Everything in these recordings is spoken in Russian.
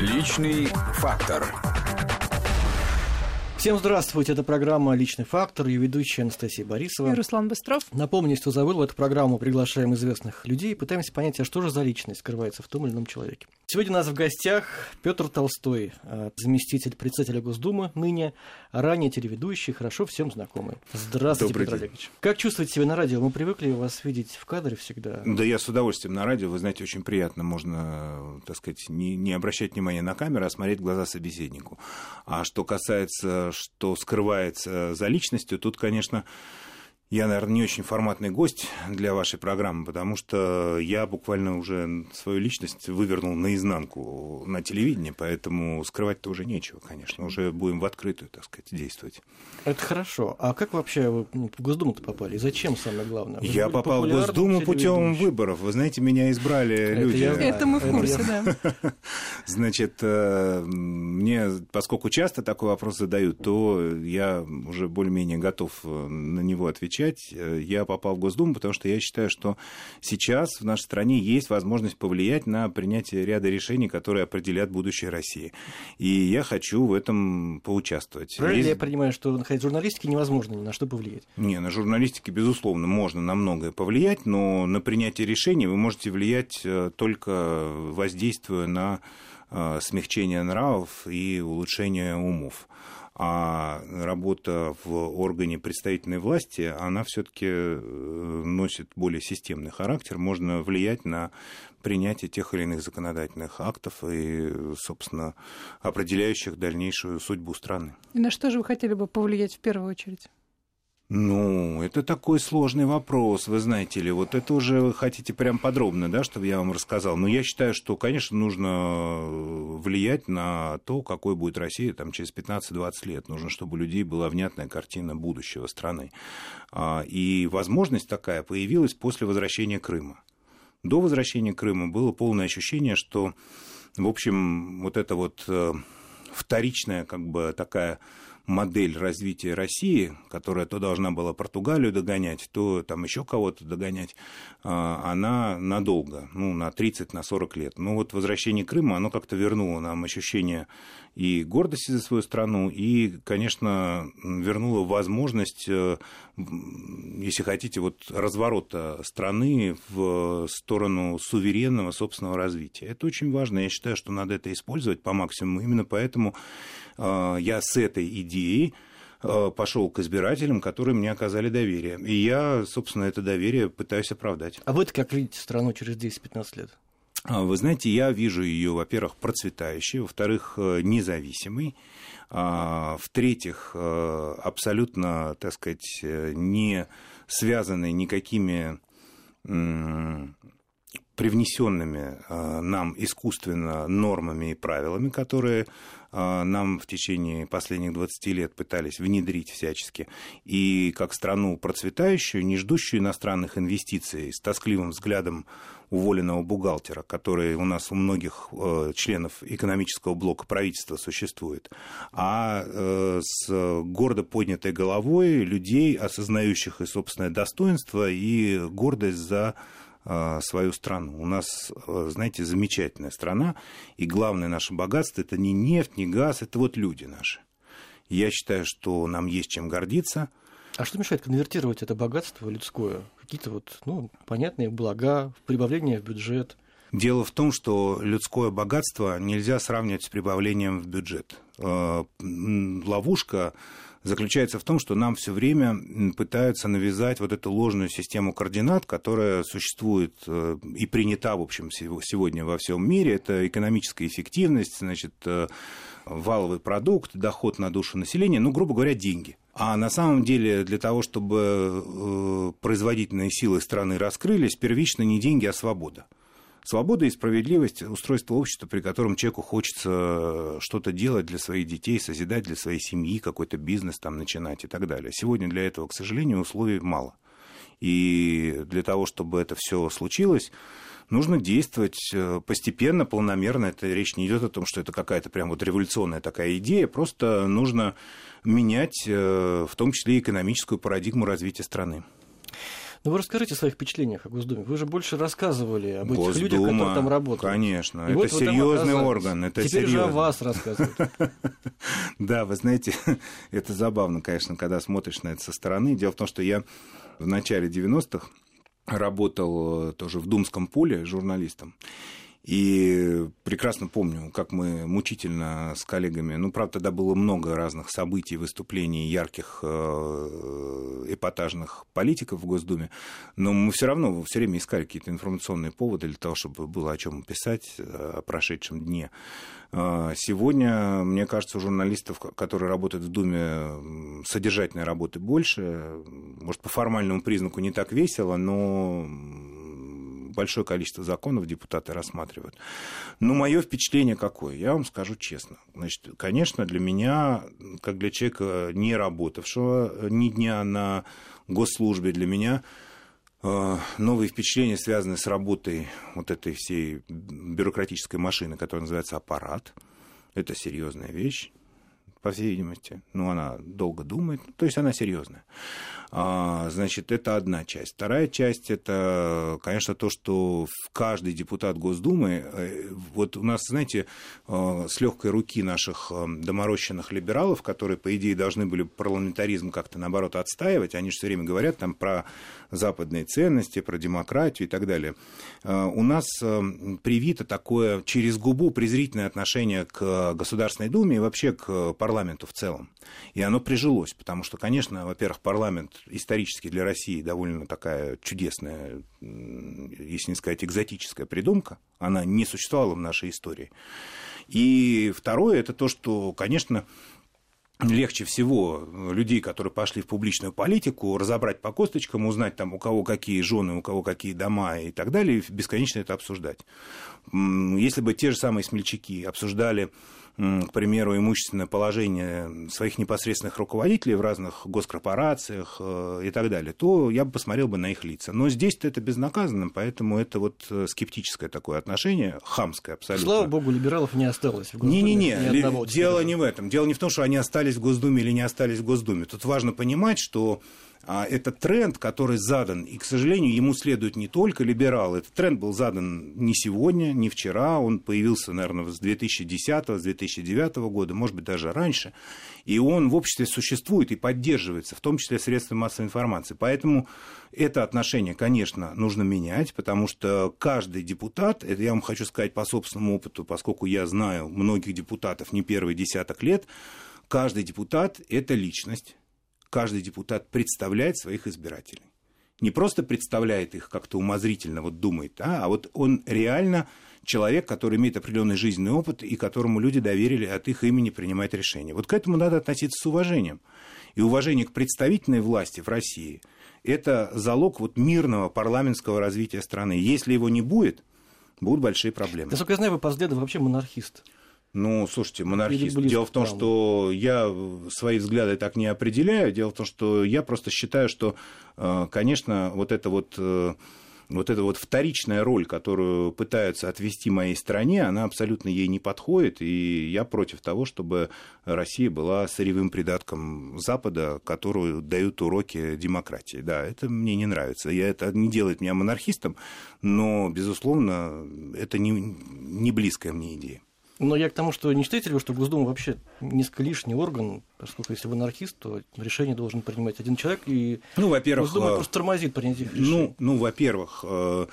Личный фактор. Всем здравствуйте, это программа «Личный фактор», ее ведущая Анастасия Борисова. И Руслан Быстров. Напомню, что забыл, в эту программу приглашаем известных людей и пытаемся понять, а что же за личность скрывается в том или ином человеке. Сегодня у нас в гостях Петр Толстой, э, заместитель председателя Госдумы, ныне ранее телеведущий, хорошо всем знакомый. Здравствуйте, Добрый Петр день. Олегович. Как чувствуете себя на радио? Мы привыкли вас видеть в кадре всегда. Да я с удовольствием на радио, вы знаете, очень приятно, можно, так сказать, не, не обращать внимания на камеру, а смотреть в глаза собеседнику. А что касается, что скрывается за личностью, тут, конечно, я, наверное, не очень форматный гость для вашей программы, потому что я буквально уже свою личность вывернул наизнанку на телевидении, поэтому скрывать-то уже нечего, конечно. Уже будем в открытую, так сказать, действовать. Это хорошо. А как вообще вы ну, в Госдуму-то попали? И зачем, самое главное? Вы Я попал в Госдуму путем выборов. Вы знаете, меня избрали Это люди. я. Это мы в курсе, да. Значит, э, мне, поскольку часто такой вопрос задают, то я уже более-менее готов э, на него отвечать. Э, Я попал в Госдуму, потому что я считаю, что сейчас в нашей стране есть возможность повлиять на принятие ряда решений, которые определят будущее России. И я хочу в этом поучаствовать. Правильно Есть- я понимаю, что находясь в журналистике невозможно ни на что повлиять? не, на журналистике, безусловно, можно на многое повлиять, но на принятие решений вы можете влиять э, только воздействуя на э, смягчение нравов и улучшение умов. А работа в органе представительной власти, она все-таки носит более системный характер. Можно влиять на принятие тех или иных законодательных актов и, собственно, определяющих дальнейшую судьбу страны. И на что же вы хотели бы повлиять в первую очередь? Ну, это такой сложный вопрос, вы знаете ли. Вот это уже вы хотите прям подробно, да, чтобы я вам рассказал. Но я считаю, что, конечно, нужно влиять на то, какой будет Россия там, через 15-20 лет. Нужно, чтобы у людей была внятная картина будущего страны. А, И возможность такая появилась после возвращения Крыма. До возвращения Крыма было полное ощущение, что, в общем, вот эта вот э, вторичная, как бы такая модель развития России, которая то должна была Португалию догонять, то там еще кого-то догонять, а, она надолго, ну, на 30, на 40 лет. Ну, вот возвращение Крыма, оно как-то вернуло нам ощущение и гордости за свою страну, и, конечно, вернуло возможность, э, если хотите, вот разворота страны в сторону суверенного собственного развития. Это очень важно. Я считаю, что надо это использовать по максимуму. Именно поэтому я с этой идеей э, пошел к избирателям, которые мне оказали доверие. И я, собственно, это доверие пытаюсь оправдать. А вы-то как видите страну через 10-15 лет? А, Вы знаете, я вижу ее, во-первых, процветающей, во-вторых, э, независимой, а, в-третьих, э, абсолютно, так сказать, э, не связанной никакими привнесенными нам искусственно нормами и правилами, которые нам в течение последних 20 лет пытались внедрить всячески, и как страну процветающую, не ждущую иностранных инвестиций, с тоскливым взглядом уволенного бухгалтера, который у нас у многих э, членов экономического блока правительства существует, а э, с гордо поднятой головой людей, осознающих и собственное достоинство, и гордость за свою страну. У нас, э, знаете, замечательная страна, и главное наше богатство – это не нефть, не газ, это вот люди наши. Я считаю, что нам есть чем гордиться – А что мешает конвертировать это богатство людское? Какие-то вот, ну, понятные блага, прибавление в бюджет. Дело в том, что людское богатство нельзя сравнивать с прибавлением в бюджет. Э, Ловушка заключается в том, что нам все время пытаются навязать вот эту ложную систему координат, которая существует э, и принята, в общем, сего- сегодня во всем мире. Это экономическая эффективность, значит, э, валовый продукт, доход на душу населения, ну, грубо говоря, деньги. А на самом деле для того, чтобы э, производительные силы страны раскрылись, первично не деньги, а свобода. Свобода и справедливость – устройство общества, при котором человеку хочется что-то делать для своих детей, созидать для своей семьи, какой-то бизнес там начинать и так далее. Сегодня для этого, к сожалению, условий мало. И для того, чтобы это все случилось, нужно действовать э, постепенно, планомерно. Это речь не идет о том, что это какая-то прям вот революционная такая идея. Просто нужно менять, э, в том числе, экономическую парадигму развития страны. Ну, вы расскажите о своих впечатлениях о Госдуме. Вы же больше рассказывали об этих Госдума, людях, которые там работают. Конечно, И это вот серьезный орган. Это Теперь же серьезно. о вас рассказывают. Да, вы знаете, это забавно, конечно, когда смотришь на это со стороны. Дело в том, что я в начале 90-х работал э, тоже в Думском поле журналистом. И прекрасно помню, как мы мучительно с коллегами, ну, правда, тогда было много разных событий, выступлений ярких э, эпатажных политиков в Госдуме, но мы все равно все время искали какие-то информационные поводы для того, чтобы было о чем писать э, о прошедшем дне. Э, Сегодня, мне кажется, у журналистов, которые работают в Думе, содержательной работы больше. Может, по формальному признаку не так весело, но большое количество законов депутаты рассматривают. Но мое впечатление какое? Я вам скажу честно. Значит, конечно, для меня, как для человека, не работавшего ни дня на госслужбе, для меня э, новые впечатления связаны с работой вот этой всей бюрократической машины, которая называется аппарат. Это серьезная вещь по всей видимости. Ну, она долго думает, то есть она серьезная. А, значит, это одна часть. Вторая часть это, конечно, то, что каждый депутат Госдумы, э, вот у нас, знаете, э, с легкой руки наших э, доморощенных либералов, которые, по идее, должны были парламентаризм как-то, наоборот, отстаивать, они же все время говорят там про западные ценности, про демократию и так далее. У нас привито такое через губу презрительное отношение к Государственной Думе и вообще к парламенту в целом. И оно прижилось, потому что, конечно, во-первых, парламент исторически для России довольно такая чудесная, если не сказать экзотическая придумка. Она не существовала в нашей истории. И второе, это то, что, конечно, легче всего людей, которые пошли в публичную политику, разобрать по косточкам, узнать там, у кого какие жены, у кого какие дома и так далее, и бесконечно это обсуждать. Если бы те же самые смельчаки обсуждали к примеру, имущественное положение своих непосредственных руководителей в разных госкорпорациях э, и так далее, то я бы посмотрел бы на их лица. Но здесь-то это безнаказанно, поэтому это вот э, скептическое такое отношение, хамское абсолютно. Слава богу, либералов не осталось в Госдуме. Не-не-не, дело не в этом. Дело не в том, что они остались в Госдуме или не остались в Госдуме. Тут важно понимать, что это тренд, который задан, и, к сожалению, ему следуют не только либералы. Этот тренд был задан не сегодня, не вчера, он появился, наверное, с 2010, с 2009 года, может быть, даже раньше. И он в обществе существует и поддерживается, в том числе средствами массовой информации. Поэтому это отношение, конечно, нужно менять, потому что каждый депутат, это я вам хочу сказать по собственному опыту, поскольку я знаю многих депутатов не первый десяток лет, каждый депутат – это личность, каждый депутат представляет своих избирателей. Не просто представляет их как-то умозрительно, вот думает, а, а вот он реально человек, который имеет определенный жизненный опыт и которому люди доверили от их имени принимать решения. Вот к этому надо относиться с уважением. И уважение к представительной власти в России – это залог вот мирного парламентского развития страны. Если его не будет, будут большие проблемы. Насколько я знаю, вы по взгляду вообще монархист. Ну, слушайте, монархист. Дело в том, что я свои взгляды так не определяю. Дело в том, что я просто считаю, что, э, конечно, вот это вот э, вот эта вот вторичная роль, которую пытаются отвести моей стране, она абсолютно ей не подходит, и я против того, чтобы Россия была сырьевым придатком Запада, которую дают уроки демократии. Да, это мне не нравится. Я, это не делает меня монархистом, но, безусловно, это не, не близкая мне идея. Но я к тому, что не считаете ли вы, что Госдума вообще несколько лишний орган, поскольку если вы анархист, то решение должен принимать один человек, и Ну, во-первых, Госдума э, просто тормозит принятие решений. Ну, ну во-первых, э,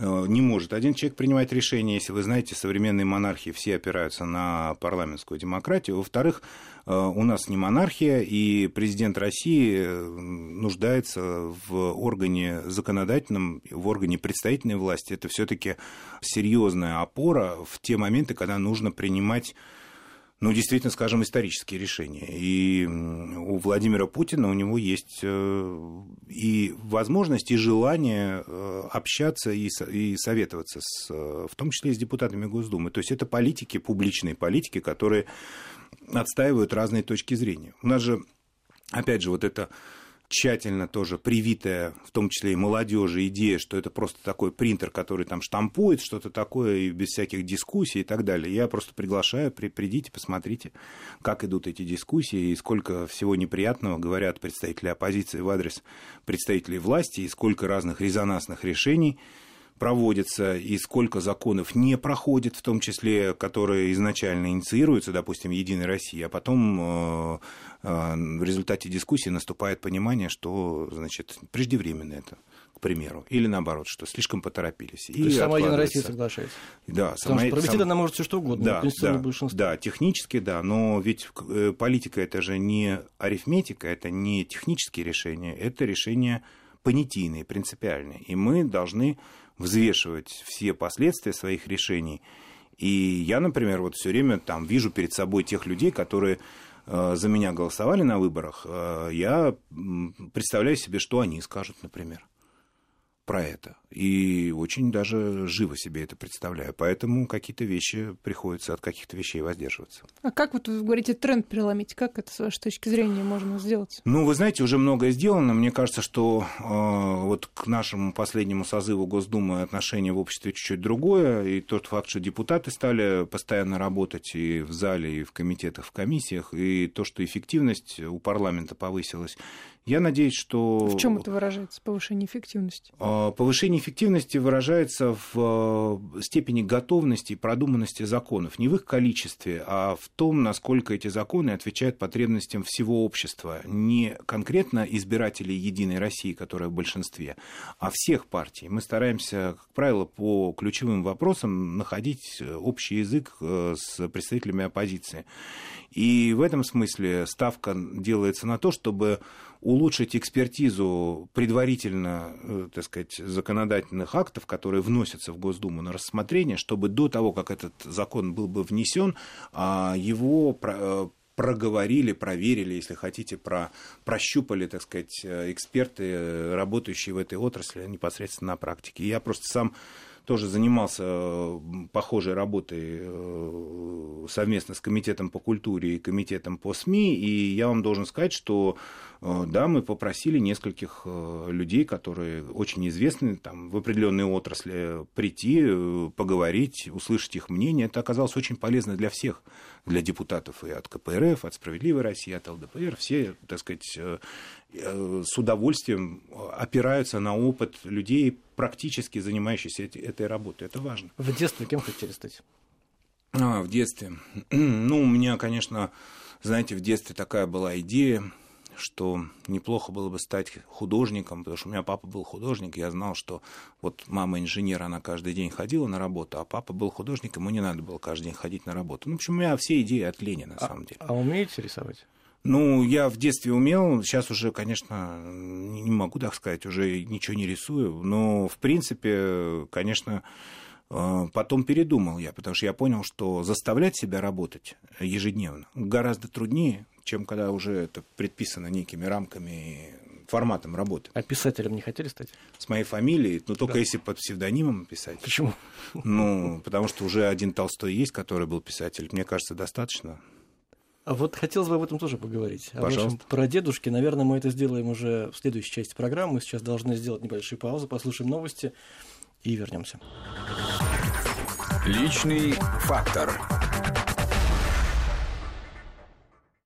не может один человек принимать решение, если вы знаете, современные монархии все опираются на парламентскую демократию. Во-вторых, э, у нас не монархия, и президент России э, нуждается в органе законодательном, в органе представительной власти. Это все-таки серьезная опора в те моменты, когда нужно принимать ну, действительно, скажем, исторические решения. И у Владимира Путина у него есть э, и возможность, и желание э, общаться и, и советоваться, с, э, в том числе и с депутатами Госдумы. То есть это политики, публичные политики, которые отстаивают разные точки зрения. У нас же, опять же, вот это тщательно тоже привитая, в том числе и молодежи, идея, что это просто такой принтер, который там штампует что-то такое и без всяких дискуссий и так далее. Я просто приглашаю, при, придите, посмотрите, как идут эти дискуссии и сколько всего неприятного говорят представители оппозиции в адрес представителей власти и сколько разных резонансных решений проводится и сколько законов не проходит, в том числе, которые изначально инициируются, допустим, Единой России, а потом э, э, в результате дискуссии наступает понимание, что, значит, преждевременно это к примеру, или наоборот, что слишком поторопились. То и есть сама Единая Россия соглашается? Да. Потому сама... что провести сам... она может все что угодно, да, да, большинство. Да, технически, да, но ведь э, политика это же не арифметика, это не технические решения, это решения понятийные, принципиальные. И мы должны взвешивать все последствия своих решений. И я, например, вот все время там вижу перед собой тех людей, которые э, за меня голосовали на выборах. Э, я представляю себе, что они скажут, например про это. И очень даже живо себе это представляю. Поэтому какие-то вещи приходится от каких-то вещей воздерживаться. А как вот вы говорите тренд переломить? Как это, с вашей точки зрения, можно сделать? Ну, вы знаете, уже многое сделано. Мне кажется, что э, вот к нашему последнему созыву Госдумы отношение в обществе чуть-чуть другое. И тот факт, что депутаты стали постоянно работать и в зале, и в комитетах, в комиссиях, и то, что эффективность у парламента повысилась, я надеюсь, что... В чем это выражается, повышение эффективности? А, повышение эффективности выражается в э, степени готовности и продуманности законов. Не в их количестве, а в том, насколько эти законы отвечают потребностям всего общества. Не конкретно избирателей Единой России, которая в большинстве, а всех партий. Мы стараемся, как правило, по ключевым вопросам находить общий язык э, с представителями оппозиции. И в этом смысле ставка делается на то, чтобы улучшить экспертизу предварительно, э, так сказать, законодательных актов, которые вносятся в Госдуму на рассмотрение, чтобы до того, как этот закон был бы внесен, а, его э, проговорили, проверили, если хотите, про, прощупали, так сказать, э, эксперты, работающие в этой отрасли непосредственно на практике. Я просто сам тоже занимался похожей работой совместно с Комитетом по культуре и Комитетом по СМИ, и я вам должен сказать, что Э, да, мы попросили нескольких э, людей, которые очень известны там, в определенной отрасли, прийти, э, поговорить, услышать их мнение. Это оказалось очень полезно для всех, для депутатов и от КПРФ, от «Справедливой России», от ЛДПР. Все, так сказать, с удовольствием опираются на опыт людей, практически занимающихся этой работой. Это важно. В детстве кем хотели стать? А, в детстве. Ну, у меня, конечно, знаете, в детстве такая была идея что неплохо было бы стать художником, потому что у меня папа был художник, я знал, что вот мама инженер, она каждый день ходила на работу, а папа был художник, ему не надо было каждый день ходить на работу. Ну, в общем, у меня все идеи от Лени, на а, самом деле. А умеете рисовать? Ну, я в детстве умел, сейчас уже, конечно, не могу так сказать, уже ничего не рисую, но, в принципе, конечно, Потом передумал я, потому что я понял, что заставлять себя работать ежедневно гораздо труднее, чем когда уже это предписано некими рамками форматом работы. А писателем не хотели стать? С моей фамилией, ну только да. если под псевдонимом писать. Почему? Ну, потому что уже один Толстой есть, который был писатель. Мне кажется, достаточно. А вот хотелось бы об этом тоже поговорить. Пожалуйста. Вашем прадедушки. Наверное, мы это сделаем уже в следующей части программы. Мы сейчас должны сделать небольшую паузу, послушаем новости и вернемся. Личный фактор.